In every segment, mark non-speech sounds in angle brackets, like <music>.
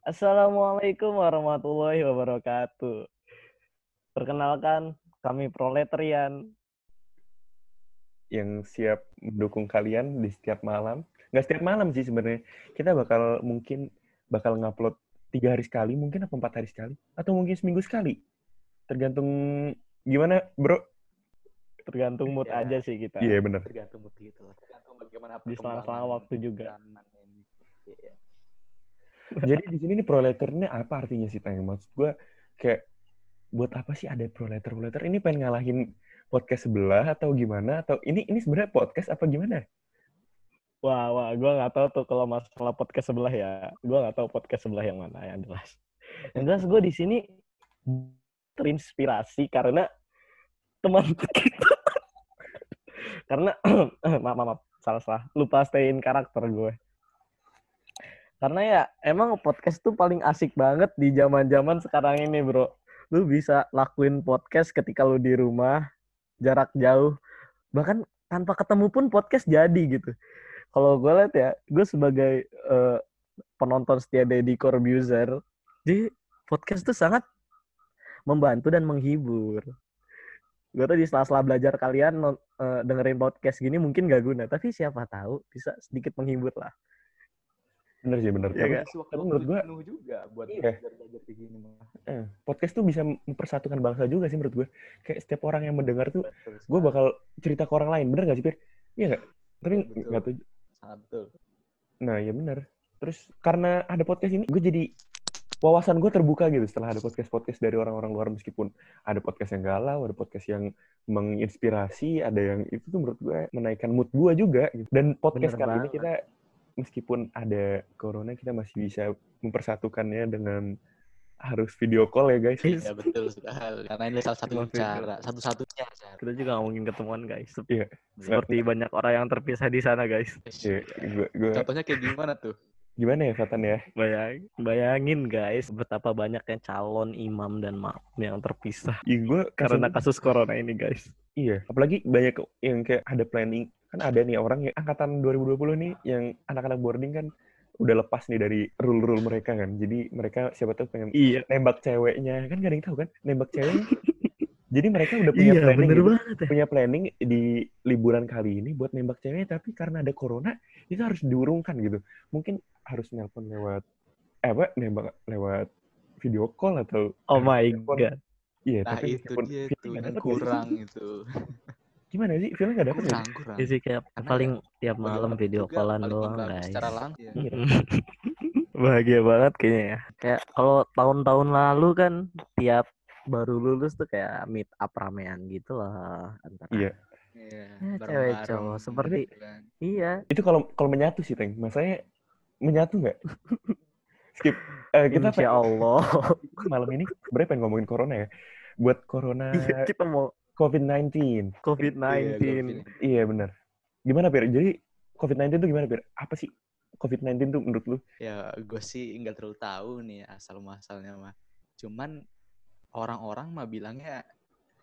Assalamualaikum warahmatullahi wabarakatuh. Perkenalkan, kami proletarian. yang siap mendukung kalian di setiap malam. Nggak setiap malam sih sebenarnya. Kita bakal mungkin bakal ngupload tiga hari sekali, mungkin apa empat hari sekali, atau mungkin seminggu sekali. Tergantung gimana, bro? Tergantung mood Ya. aja sih kita. Iya bener. tergantung mood gitu tergantung bagaimana Di selang-selang waktu juga. Iya. Jadi di sini nih proletar ini apa artinya sih, Tang? Maksud gue kayak buat apa sih ada proletar proletar ini pengen ngalahin podcast sebelah atau gimana atau ini ini sebenarnya podcast apa gimana Wah, wah, gue nggak tahu tuh kalau masalah podcast sebelah ya. Gue nggak tahu podcast sebelah yang mana yang jelas. Yang jelas gue di sini terinspirasi karena teman kita. <laughs> karena <clears throat> maaf, maaf, salah salah. Lupa stayin karakter gue. Karena ya emang podcast tuh paling asik banget di zaman-zaman sekarang ini, bro. Lu bisa lakuin podcast ketika lu di rumah, jarak jauh, bahkan tanpa ketemu pun podcast jadi gitu kalau gue lihat ya, gue sebagai eh, penonton setia Deddy Corbuzier, di podcast tuh sangat membantu dan menghibur. Gue tuh di sela-sela belajar kalian eh, dengerin podcast gini mungkin gak guna, tapi siapa tahu bisa sedikit menghibur lah. Bener sih bener Iya, Tapi, Kak. Sewaktu tapi menurut gue penuh juga buat Iya. belajar kayak gini mah. eh, podcast tuh bisa mempersatukan bangsa juga sih menurut gue kayak setiap orang yang mendengar tuh gue bakal cerita ke orang lain bener gak sih Pir? iya gak? tapi Betul. nggak tahu sangat betul. Nah, ya benar. Terus karena ada podcast ini, gue jadi wawasan gue terbuka gitu setelah ada podcast-podcast dari orang-orang luar meskipun ada podcast yang galau, ada podcast yang menginspirasi, ada yang itu tuh menurut gue menaikkan mood gue juga. Gitu. Dan podcast Bener kali ini banget. kita meskipun ada corona kita masih bisa mempersatukannya dengan harus video call ya guys. Ya betul sekali. Karena ini salah satu cara, satu-satunya cara. Kita juga nggak mungkin ketemuan guys. Iya. Seperti banyak orang yang terpisah di sana guys. Iya, gue, gue Contohnya kayak gimana tuh? gimana ya Fatan ya? Bayang, bayangin guys, betapa banyaknya calon imam dan makmum yang terpisah Iya, gue karena kasus corona ini guys. Iya, apalagi banyak yang kayak ada planning. Kan ada nih orang yang angkatan 2020 nih yang anak-anak boarding kan udah lepas nih dari rule-rule mereka kan. Jadi mereka siapa tahu pengen Iya. nembak ceweknya. Kan gak ada yang tahu kan nembak ceweknya. <laughs> Jadi mereka udah punya Iya, planning bener gitu. banget ya. Punya planning di liburan kali ini buat nembak ceweknya tapi karena ada corona itu harus diurungkan gitu. Mungkin harus nelpon lewat eh apa nembak lewat video call atau Oh my telepon. god. Iya, Nah tapi itu dia yang sih? kurang itu. <laughs> Gimana sih? Feelnya nggak dapet ya? Kurang, kurang. Iya sih kayak Karena paling tiap malam video callan doang guys. Secara langsung. ya. <laughs> Iya. <laughs> Bahagia banget kayaknya ya. Kayak kalau tahun-tahun lalu kan tiap baru lulus tuh kayak meet up ramean gitu lah antara Iya. Iya, Ya, cewek cowok, gitu seperti- kan. iya itu kalau kalau menyatu sih Teng masanya menyatu nggak <laughs> skip Eh, kita insya Allah malam ini sebenarnya pengen ngomongin corona ya buat corona Iya, kita mau COVID-19 COVID-19 Iya, iya benar gimana Pir? Jadi COVID-19 itu gimana Pir? Apa sih COVID-19 tuh menurut lu? Ya, gue sih nggak terlalu tahu nih asal muasalnya mah. Cuman orang-orang mah bilangnya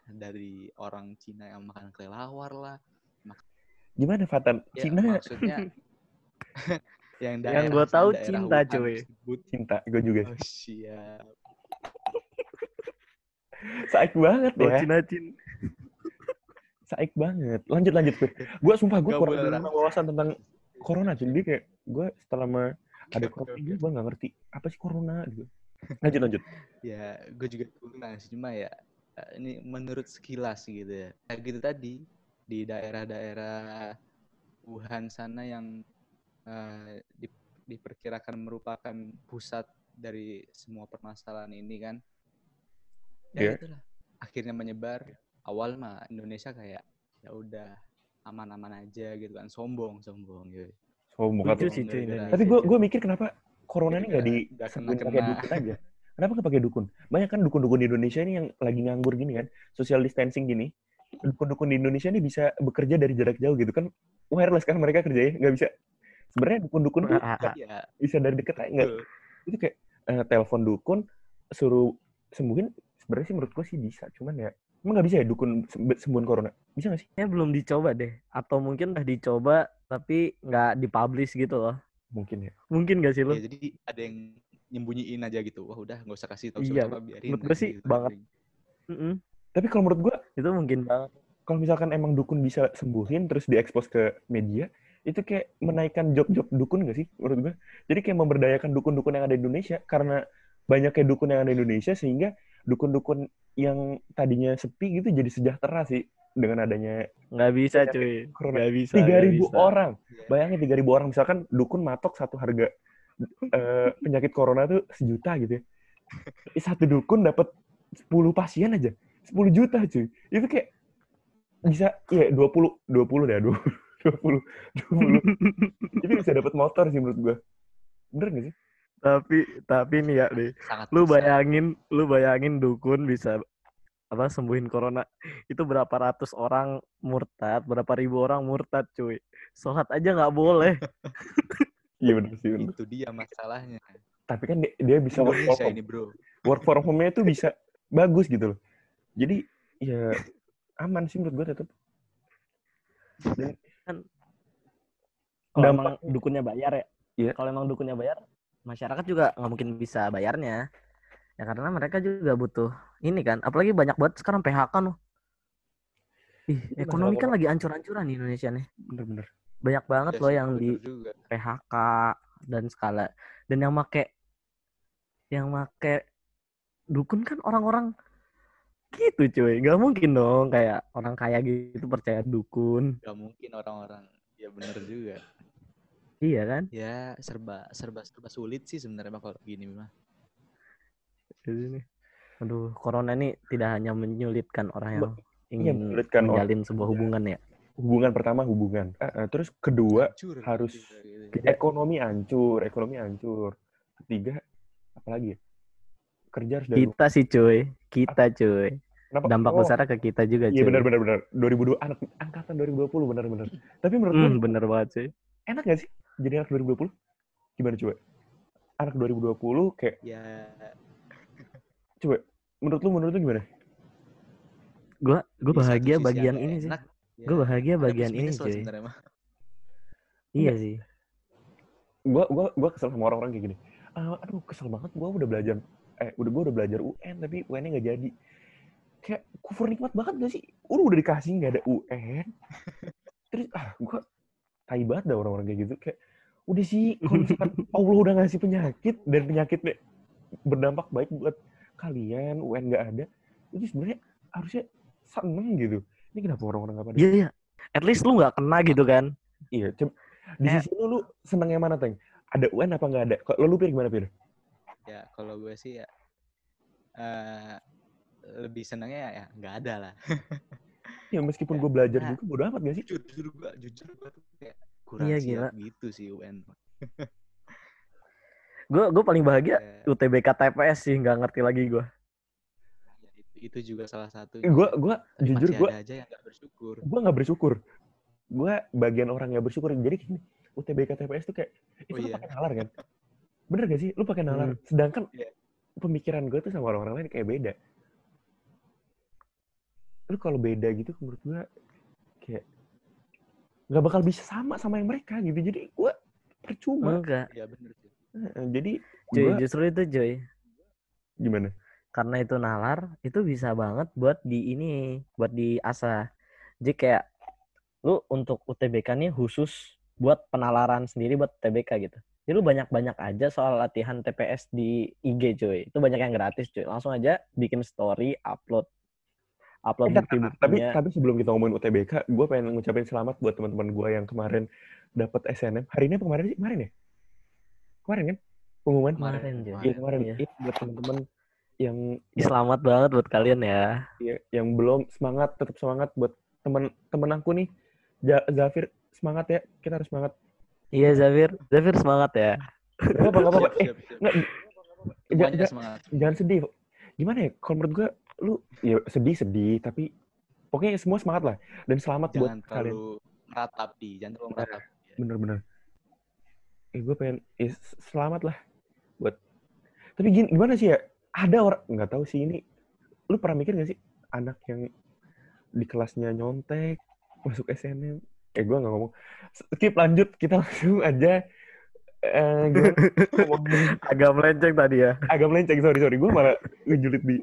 dari orang Cina yang makan kelelawar lah. gimana Fatan? Ya, Cina? maksudnya <laughs> yang Yang gua tahu daerah cinta, Wuhan cuy. tersebut. cinta gue juga. Oh, siap. <laughs> saik banget Oh, ya. Cina Cin saik banget lanjut lanjut Pir gue sumpah gue kurang wawasan tentang corona jadi kayak gue setelah ma- ada corona ini gue nggak ngerti apa sih corona gitu lanjut lanjut Ya, gue juga kurang sih cuma ya eh, ini menurut sekilas gitu ya. Kayak gitu tadi di daerah-daerah Wuhan sana yang eh, di- diperkirakan merupakan pusat dari semua permasalahan ini kan. Ya Iya. itulah. Akhirnya menyebar. Awal mah Indonesia kayak ya udah aman-aman aja gitu kan. Sombong, sombong gitu. sombong Lucu sih cuy. Tapi gue gue mikir kenapa corona ini nggak di nggak pakai dukun aja? Kenapa nggak pakai dukun? Banyak kan dukun-dukun di Indonesia ini yang lagi nganggur gini kan, social distancing gini. Dukun-dukun di Indonesia ini bisa bekerja dari jarak jauh gitu kan, wireless kan mereka kerjanya nggak bisa. Sebenarnya dukun-dukun tuh. Ya, bisa dari deket aja nggak? Itu kayak eh, telepon dukun, suruh sembuhin. Sebenarnya sih menurut gue sih bisa, cuman ya emang nggak bisa ya dukun semb- sembuhin corona? Bisa nggak sih? Kayaknya belum dicoba deh. Atau mungkin udah dicoba tapi nggak dipublish gitu loh. Mungkin ya. Mungkin gak sih lo? Ya, jadi ada yang nyembunyiin aja gitu. Wah udah nggak usah kasih tahu Iya, siapa biarin. menurut gue sih gitu. banget. Mm-mm. Tapi kalau menurut gue, Itu mungkin banget. kalau misalkan emang dukun bisa sembuhin terus diekspos ke media, itu kayak menaikkan job-job dukun gak sih menurut gue? Jadi kayak memberdayakan dukun-dukun yang ada di Indonesia karena banyaknya dukun yang ada di Indonesia sehingga dukun-dukun yang tadinya sepi gitu jadi sejahtera sih dengan adanya Nggak bisa cuy. Nggak bisa. tiga ribu bisa. orang. Iya. Bayangin tiga ribu orang misalkan dukun matok satu harga eh, penyakit corona tuh sejuta gitu ya. Satu dukun dapat 10 pasien aja. 10 juta cuy. Itu kayak bisa ya 20 20 deh 20 20 20. Itu bisa dapat motor sih menurut gua. Bener gak sih? Tapi tapi nih ya deh. Sangat Lu bisa. bayangin, lu bayangin dukun bisa apa sembuhin corona itu berapa ratus orang murtad berapa ribu orang murtad cuy sholat aja nggak boleh <laughs> Iya bener sih. Bener. Itu dia masalahnya. Tapi kan dia, dia bisa work from ini bro. Work from home-nya tuh bisa bagus gitu loh. Jadi ya aman sih menurut gua tetap. kalau Dampak- emang dukunnya bayar ya Iya. kalau emang dukunnya bayar masyarakat juga nggak mungkin bisa bayarnya ya karena mereka juga butuh ini kan apalagi banyak banget sekarang PHK loh Ih, ekonomi kan lagi ancur-ancuran di Indonesia nih Bener-bener. banyak banget Iya loh yang di juga. PHK dan skala dan yang make yang make dukun kan orang-orang gitu cuy nggak mungkin dong kayak orang kaya gitu percaya dukun Gak mungkin orang-orang. Ya bener juga. Iya kan Ya serba serba serba sulit sih sebenarnya mah kalau gini mah. Jadi nih, aduh corona ini tidak hanya menyulitkan orang yang Iya, ingin menyulitkan orang. menjalin sebuah hubungan ya Hubungan pertama hubungan. Eh, eh, terus kedua Hancur harus gitu. Ke- ekonomi hancur, ekonomi hancur. Ketiga, apalagi ya? Kerja harus dari rumah. kita sih cuy kita cuy Kenapa? dampak Oh, besarnya ke kita juga cuy Iya benar benar benar. 2002 anak angkatan 2020 benar benar. Tapi menurut Hmm, lu bener banget sih enak gak sih jadi anak 2020? Gimana coba? Anak 2020 kayak Ya coba menurut lu menurut lu gimana? gue gue bahagia sisi bagian ini sih ya, gue bahagia ada bagian ini cuy sebenarnya mah. iya sih Gua gua gua kesel sama orang-orang kayak gini. "Ah, aduh kesel banget gua udah belajar eh udah gua udah belajar UN tapi UN-nya nggak jadi. Kayak kufur nikmat banget gak sih? Udah udah dikasih nggak ada UN. <laughs> Terus ah gua tai banget dah orang-orang kayak gitu kayak udah sih <laughs> kalau misalkan Allah udah ngasih penyakit dan penyakitnya berdampak baik buat kalian UN nggak ada itu sebenarnya harusnya seneng gitu. Ini kenapa orang-orang nggak pada iya iya. At least lu nggak kena gitu kan? Iya coba di Eh. sisi lu lu seneng yang mana teng? Ada UN apa nggak ada? Kalau lu pilih gimana pilih Ya kalau gue sih ya eh lebih senangnya ya nggak ada lah. ya meskipun Ya, gue belajar nah. juga bodo amat gak sih? Jujur, jujur gue, jujur gue tuh kayak kurang Iya, siap gila. gitu sih UN. <laughs> gue gue paling bahagia Ya, UTBK TPS sih nggak ngerti lagi gue ya itu, juga salah satu. gue gue jujur gue ada aja yang nggak bersyukur. gue nggak bersyukur gue bagian orang yang bersyukur jadi gini UTBK TPS tuh kayak itu Oh, lu iya. pakai nalar kan bener gak sih lu pakai nalar Hmm. sedangkan Iya. pemikiran gue tuh sama orang-orang lain kayak beda lu kalau beda gitu menurut gue kayak nggak bakal bisa sama sama yang mereka gitu. Jadi gue percuma. Enggak Ya bener sih. Heeh, jadi cuy gue justru itu cuy gimana? Karena itu nalar itu bisa banget buat di ini buat diasah jadi kayak lu untuk UTBK nih khusus buat penalaran sendiri buat UTBK gitu. Jadi lu banyak-banyak aja soal latihan TPS di IG cuy itu banyak yang gratis cuy langsung aja bikin story upload upload Eh, tapi bukti-buktinya tapi sebelum kita ngomongin UTBK gue pengen ngucapin selamat buat teman-teman gue yang kemarin dapat SNM hari ini apa kemarin sih kemarin ya kemarin kan pengumuman Kemarin, Iya kemarin. Iya. Iya, buat teman-teman yang selamat banget buat kalian ya ya, yang belum semangat tetap semangat buat teman-teman aku nih. Zafir semangat ya. Kita harus semangat. iya Zafir Zafir semangat ya Gak apa-apa, gak apa-apa. Siap, Eh, siap, siap. nggak, Semuanya ja- ja- semangat. jangan sedih. Gimana ya? Kalau menurut gue, lu ya sedih-sedih, tapi pokoknya semua semangat lah. Dan selamat buat Jangan kalian. terlalu meratapi, jangan terlalu meratapi. Bener-bener. Eh, gue pengen, eh, selamat lah buat. Tapi gini, gimana sih ya? Ada orang, nggak tahu sih ini. Lu pernah mikir gak sih anak yang di kelasnya nyontek masuk SNM? Eh, gue nggak ngomong. Skip lanjut, kita langsung aja eh? Ngomongin- <laughs> Agak melenceng tadi ya. agak melenceng sorry sorry gue malah ngejulit di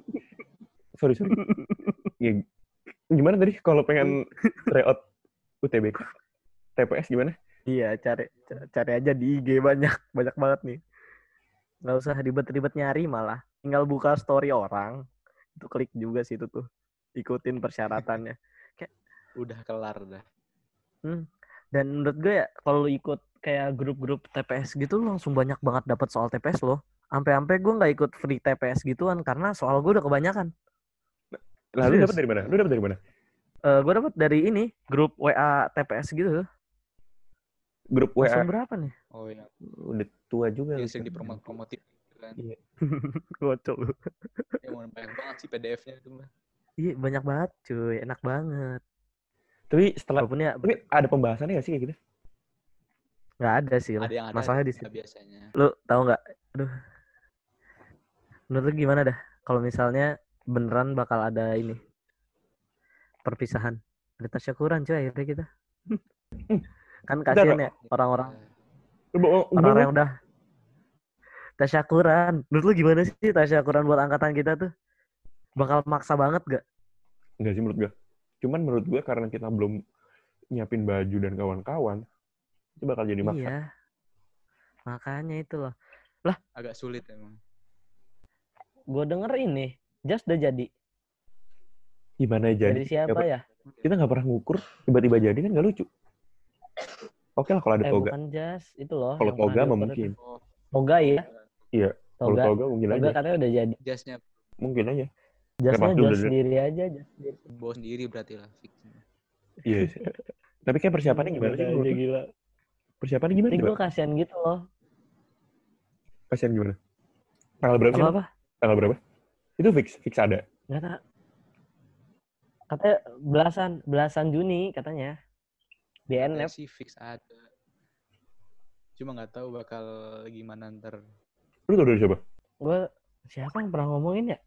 sorry sorry ya, gimana tadi kalau pengen tryout UTBK TPS gimana Iya, cari cari aja di IG banyak, banyak banget nih. Nggak usah ribet-ribet nyari malah. Tinggal buka story orang, itu klik juga sih itu tuh. Ikutin persyaratannya. Udah kelar dah. Dan menurut gue ya, kalau lu ikut kayak grup-grup TPS gitu, lu langsung banyak banget dapat soal TPS loh. Sampai-sampai gue nggak ikut free TPS gituan karena soal gue udah kebanyakan. Lah lu dapat dari mana lu dapat dari mana Eh gue dapat dari ini grup WA TPS gitu. grup Langsung WA berapa nih? Oh yang udah tua juga yang lu sering kan. dipromot-promotin kan. <laughs> Gocok lu. Ya mau banyak banget sih PDF-nya itu mah. Iya banyak banget cuy, enak banget. tapi setelah Walaupun ya tapi ada pembahasannya gak sih kayak gitu nggak ada sih. Ada yang ada Masalahnya di situ. biasanya. Lu tahu nggak? Aduh. Menurut lu gimana dah? Kalau misalnya beneran bakal ada ini perpisahan. Ada tasyakuran cuy akhirnya kita. <laughs> kan kasihan ya orang-orang orang-orang yang udah tasyakuran. Menurut lu gimana sih tasyakuran buat angkatan kita tuh? Bakal maksa banget gak? Enggak sih menurut gue. Cuman menurut gue karena kita belum nyiapin baju dan kawan-kawan, itu bakal jadi maksa. Iya. Makanya itu loh. Agak sulit emang. Gue denger ini, Just udah jadi. Gimana jadi? Dari siapa ya? Kita nggak pernah ngukur, tiba-tiba jadi kan nggak lucu. Oke lah kalau ada Eh toga. bukan Just, itu loh. Kalau toga mah mungkin. Toga ya? Iya, Kalau Toga. toga mungkin Toga aja. katanya udah jadi. Jasnya Mungkin aja. Just udah- sendiri aja. Just sendiri. bawa sendiri berarti lah. Iya. sih. Tapi kayak persiapannya gimana sih? Menurut aja lu? gila. Persiapannya gimana Tapi gue kasihan gitu loh. Kasihan gimana? Tanggal berapa sih? Apa-apa? Tanggal berapa? Itu fix, fix ada. Nggak tahu. Katanya belasan, belasan Juni katanya. Di Katanya NF. sih fix ada. Cuma nggak tahu bakal gimana ntar. Lu tau dari siapa? Gue, siapa yang pernah ngomongin ya?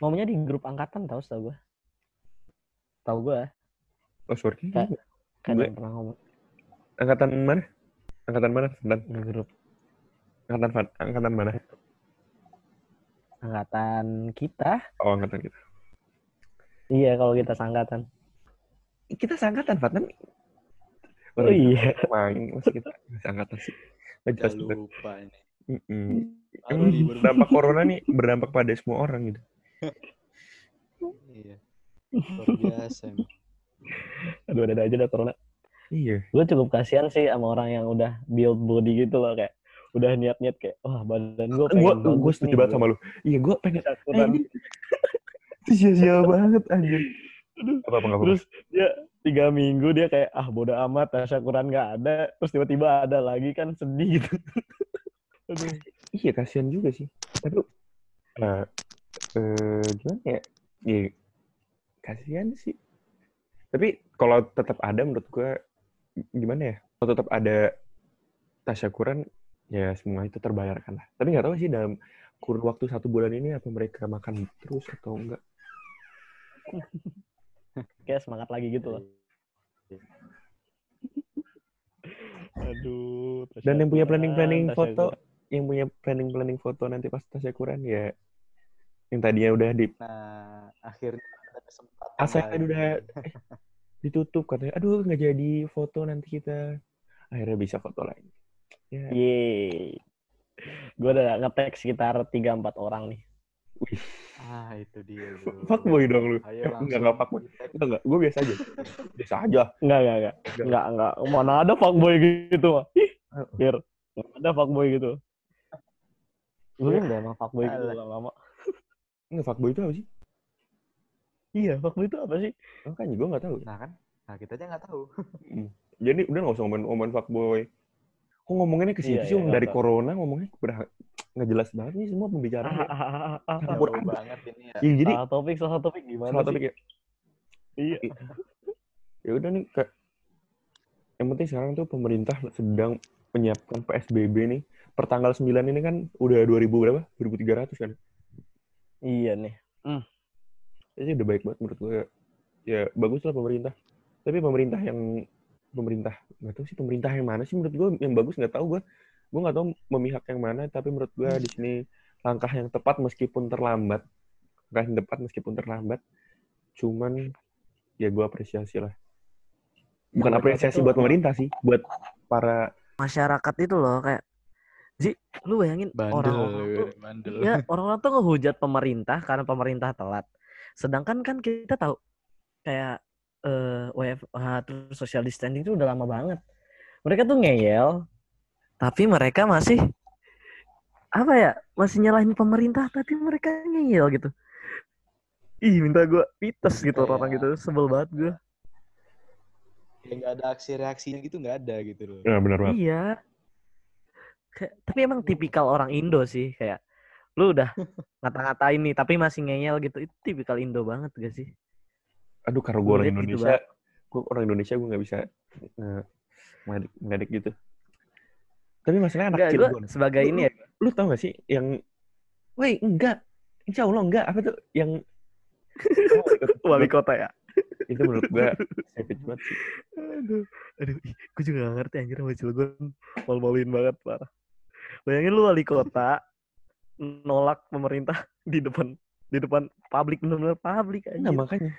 Ngomongnya di grup angkatan tau setahu gue. Tahu gue, Oh, sorry. Kayak- kan yang pernah ngomong Angkatan mana? Angkatan mana? Angkatan, di grup angkatan, angkatan mana? Angkatan kita. Oh, angkatan kita. Iya, kalau kita sangkatan. Kita seangkatan, Fatan. Oh iya. Main, masa kita seangkatan sih? Bener. lupa ini. Emang nih, baru- dampak corona nih berdampak pada semua orang gitu. Iya. Luar biasa. Aduh, ada aja dah corona. Iya. Gue cukup kasihan sih sama orang yang udah build body gitu loh. Kayak udah niat-niat kayak, wah badan gue Gue pengen gue setuju banget sama lu. Iya, gue pengen. Sia-sia <laughs> banget anjir. Apa apa? Terus dia tiga minggu dia kayak ah bodo amat tasyakuran nggak ada terus tiba-tiba ada lagi kan sedih gitu <laughs> Aduh. Iya kasihan juga sih. Tapi nah, eh, gimana ya? Iya kasihan sih. Tapi kalau tetap ada menurut gue gimana ya? Kalau tetap ada tasyakuran ya semua itu terbayarkan lah. Tapi nggak tahu sih dalam kurun waktu satu bulan ini apa mereka makan terus atau enggak. <laughs> kayak semangat lagi gitu loh <laughs> aduh Dan yang punya planning-planning foto, yang punya planning-planning foto nanti pas tasyakuran ya yang tadinya udah di Nah, akhirnya ada kesempatan. asa lagi. udah eh, ditutup katanya aduh nggak jadi foto nanti kita akhirnya bisa foto lagi ya Yeay. Gue udah ngetek sekitar 3-4 orang nih. Ah, itu dia. bro. <laughs> fuckboy dong lu Ayo langsung. enggak enggak fuckboy enggak enggak gue biasa aja biasa aja Enggak, enggak, enggak. Enggak, enggak. Mana ada fuckboy gitu mah. Ih, Fir. Nggak ada fuckboy gitu. Gue kan emang fuckboy gitu Alah. lama-lama. enggak fuckboy itu apa sih Iya, fuckboy itu apa sih? makanya gue nggak tahu Nah kan, nah kita aja nggak tahu. jadi udah nggak usah ngomongin ngomongin fuckboy kok ngomonginnya ke situ Iya, sih iya, dari corona ngomongnya udah nggak jelas banget nih semua pembicaraan Ah, ah, ah, ah, ah. Campur banget ini ya. ya, jadi Salah topik, salah topik gimana salah sih? topik ya. Iya. ya udah nih kayak yang penting sekarang tuh pemerintah sedang menyiapkan PSBB nih. Per tanggal 9 ini kan udah 2000 berapa? 2300 kan? Iya nih. ya sih udah baik banget menurut gue ya bagus lah pemerintah. Tapi pemerintah yang pemerintah nggak tahu sih pemerintah yang mana sih menurut gue yang bagus nggak tahu gue gue nggak tahu memihak yang mana tapi menurut gue di sini langkah yang tepat meskipun terlambat langkah yang tepat meskipun terlambat cuman ya gue apresiasi lah bukan apresiasi buat pemerintah sih buat para Masyarakat itu loh kayak Ji, lu bayangin Bandel, orang-orang tuh bandel. ya orang-orang tuh ngehujat pemerintah karena pemerintah telat. Sedangkan kan kita tahu kayak eh WFH terus social distancing itu udah lama banget. Mereka tuh ngeyel, tapi mereka masih apa ya masih nyalahin pemerintah tapi mereka ngeyel gitu. Ih minta gue pites gitu Kayak- orang gitu sebel banget gue. Ya nggak ada aksi reaksinya gitu nggak ada gitu loh. ya benar banget Iya. Kayak- tapi emang tipikal orang Indo sih kayak lu udah <laughs> ngata-ngatain nih tapi masih ngeyel gitu itu tipikal Indo banget gak sih? Aduh karena gue orang Sulit gitu, Indonesia gue orang Indonesia gue nggak bisa nge- ngeledek ngeledek gitu tapi masalahnya anak Cilegon sebagai ini ya. lu tau gak sih yang woi enggak insya Allah enggak apa tuh yang <laughs> Wali kota ya. itu menurut gue savage banget sih Aduh, aduh, gue juga gak ngerti anjir sama Cilegon malu-maluin banget parah. Bayangin lu wali kota nolak pemerintah di depan di depan publik bener-bener publik Nah anjir. makanya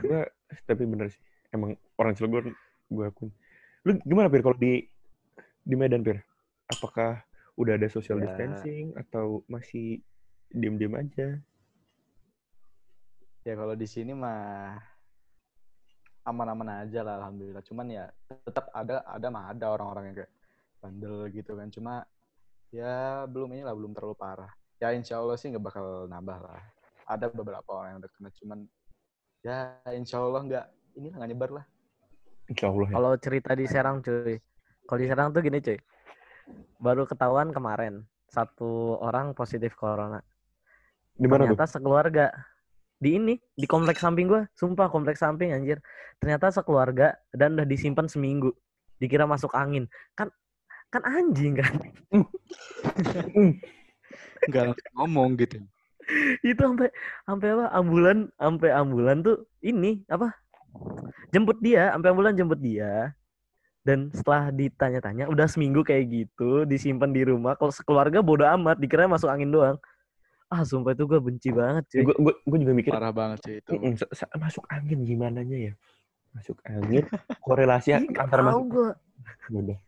gue tapi bener sih emang orang Cilegon gue akun lu gimana Pir kalau di di Medan Pir apakah udah ada social Ya. distancing atau masih diem-diem aja Ya kalau di sini mah aman-aman aja lah alhamdulillah. Cuman ya tetap ada ada mah ada orang-orang yang kayak bandel gitu kan. Cuma ya belum ini lah belum terlalu parah. Ya insya Allah sih nggak bakal nambah lah. Ada beberapa orang yang udah kena cuman ya insya Allah nggak ini nggak nyebar lah. Insya Allah ya Kalau cerita di Serang cuy. Kalau di Serang tuh gini cuy. Baru ketahuan kemarin satu orang positif corona. di mana tuh Ternyata sekeluarga di ini di kompleks samping gua, sumpah kompleks samping anjir. Ternyata sekeluarga dan udah disimpan seminggu. Dikira masuk angin. Kan kan anjing kan. <laughs> Nggak langsung ngomong gitu. Itu sampai sampai apa? Ambulan sampai ambulan tuh ini apa? Jemput dia, sampai ambulan jemput dia. Dan setelah ditanya-tanya udah seminggu kayak gitu disimpan di rumah. Kalau sekeluarga bodo amat, dikira masuk angin doang. Ah, sumpah itu gue benci banget cuy. gue gue gue juga mikir Parah banget sih itu. "Mm-mm, sa- sa- masuk angin gimana ya masuk angin <laughs> korelasi tahu masuk gua. udah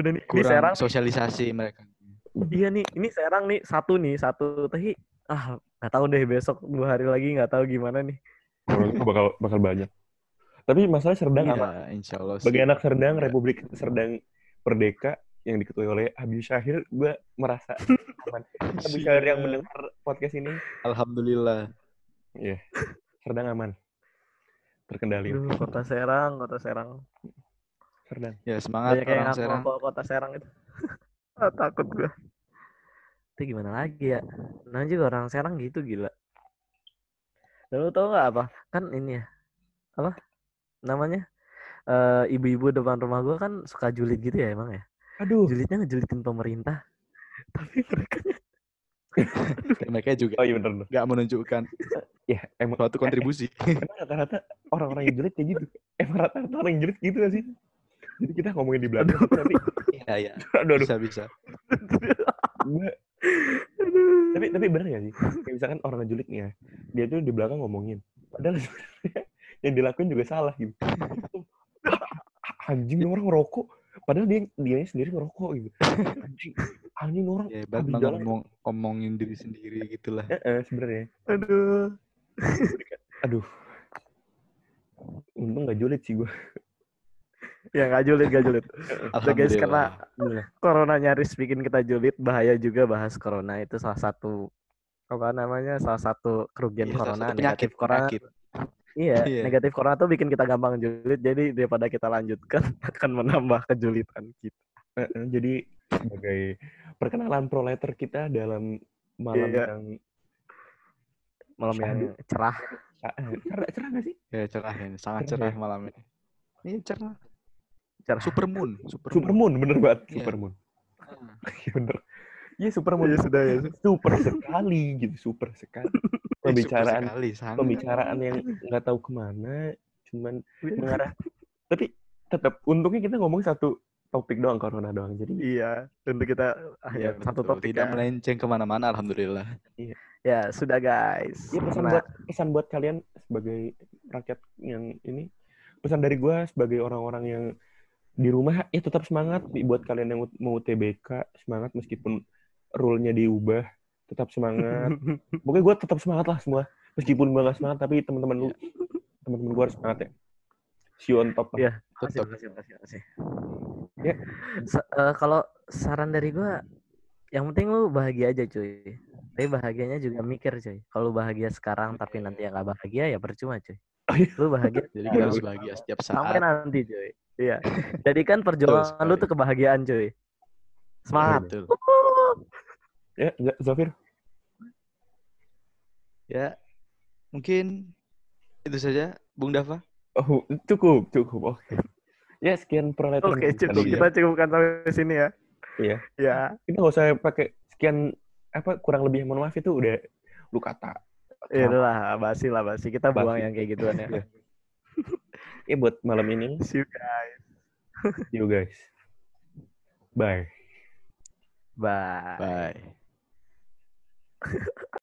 Udah nih, ini Kurang sosialisasi mereka. Iya nih, ini Serang nih satu nih satu tapi ah nggak tahu deh besok dua hari lagi nggak tahu gimana nih. Bakal bakal banyak tapi masalah Serdang Iya, apa insya Allah sih. bagi anak Serdang Iya. Republik Serdang Merdeka yang diketuai oleh Abi Syahir gue merasa aman <laughs> Abi Syahir yang mendengar podcast ini Alhamdulillah. ya Serdang aman terkendali Aduh, kota Serang, kota Serang. Ya Serdang Banyak semangat yang orang Serang. kota Serang itu. <laughs> ah, takut gua. Itu gimana lagi ya? Nah juga orang Serang gitu gila. Dan lu tau gak apa? Kan ini ya. Apa? Namanya? Eh, ibu-ibu depan rumah gua kan suka julid gitu ya emang ya. aduh Julidnya ngejulitin pemerintah. <laughs> Tapi mereka <laughs> Mereka juga oh iya bener bener nggak menunjukkan ya emang suatu kontribusi. <laughs> rata-rata orang-orang yang jelek kayak gitu emang rata-rata orang yang jelek gitu gak sih jadi kita ngomongin di belakang tapi nanti Iya, iya. <laughs> aduh aduh. Bisa, bisa. gue tapi tapi bener gak sih? Kayak misalkan orang julid nih ya dia tuh di belakang ngomongin. Padahal sebenarnya <laughs> yang dilakuin juga salah gitu. <laughs> Anjing nih orang ngerokok. Padahal dia dia sendiri ngerokok gitu. Anjing anjing orang Ya, habis jalan. ngomong ngomongin diri sendiri gitulah. Eh, eh, sebenarnya. Aduh. aduh. Untung gak julid sih gue Ya nggak julid, nggak julid. <laughs> Udah guys, karena Alhamdulillah. corona nyaris bikin kita julid, bahaya juga bahas corona itu salah satu apa namanya salah satu kerugian Iya, salah corona satu penyakit, negatif corona penyakit. iya <laughs> Iya. negatif corona tuh bikin kita gampang julid jadi daripada kita lanjutkan <laughs> akan menambah kejulitan kita jadi sebagai perkenalan proletar kita dalam malam Iya. yang malam yang cerah eh, cerah, cerah gak sih Ya cerah ini, sangat Cerah cerah malam ini. Ini cerah. Cerah Supermoon, supermoon. Supermoon bener banget Iya. Supermoon Ah. <laughs> Iya bener Iya Supermoon Iya, sudah, ya. super sekali gitu super sekali <laughs> super pembicaraan sekali, sangat. pembicaraan yang nggak tahu ke mana cuman mengarah tapi tetap untungnya kita ngomong satu topik doang corona doang. Jadi Iya, untuk kita ah, ya, satu betul. topik tidak ya. melenceng ke mana-mana alhamdulillah Ya, sudah guys. ya pesan Nah, buat pesan buat kalian sebagai rakyat yang ini pesan dari gua sebagai orang-orang yang di rumah ya tetap semangat buat kalian yang mau TBK semangat meskipun rule-nya diubah tetap semangat <laughs> pokoknya gue tetap semangat lah semua meskipun gue gak semangat tapi teman-teman lu teman-teman gue harus semangat ya see you on top lah. Iya. Tetap. Makasih, makasih, makasih. Ya. Sa- eh, kalau saran dari gua, yang penting lu bahagia aja cuy. Tapi bahagianya juga mikir cuy. Kalau bahagia sekarang tapi nanti yang gak bahagia ya percuma cuy. Iya. <laughs> Lu bahagia jadi Iya, kita harus bahagia setiap sampai saat nanti cuy. Iya. <laughs> Jadi kan perjuangan lu tuh kebahagiaan cuy. Semangat. betul ya Z- Zafir ya mungkin itu saja Bung Dava oh cukup cukup oke ya sekian proletar Oke, News cukup. ya. Kita cukupkan sampai sini ya. Iya. Ya. kita nggak usah pakai sekian apa kurang lebih mohon maaf itu udah lu kata Ya lah, basi lah basi. Kita buang Basi. yang kayak gituan ya. Ya buat malam ini See you guys. see you guys bye Bye. bye <laughs>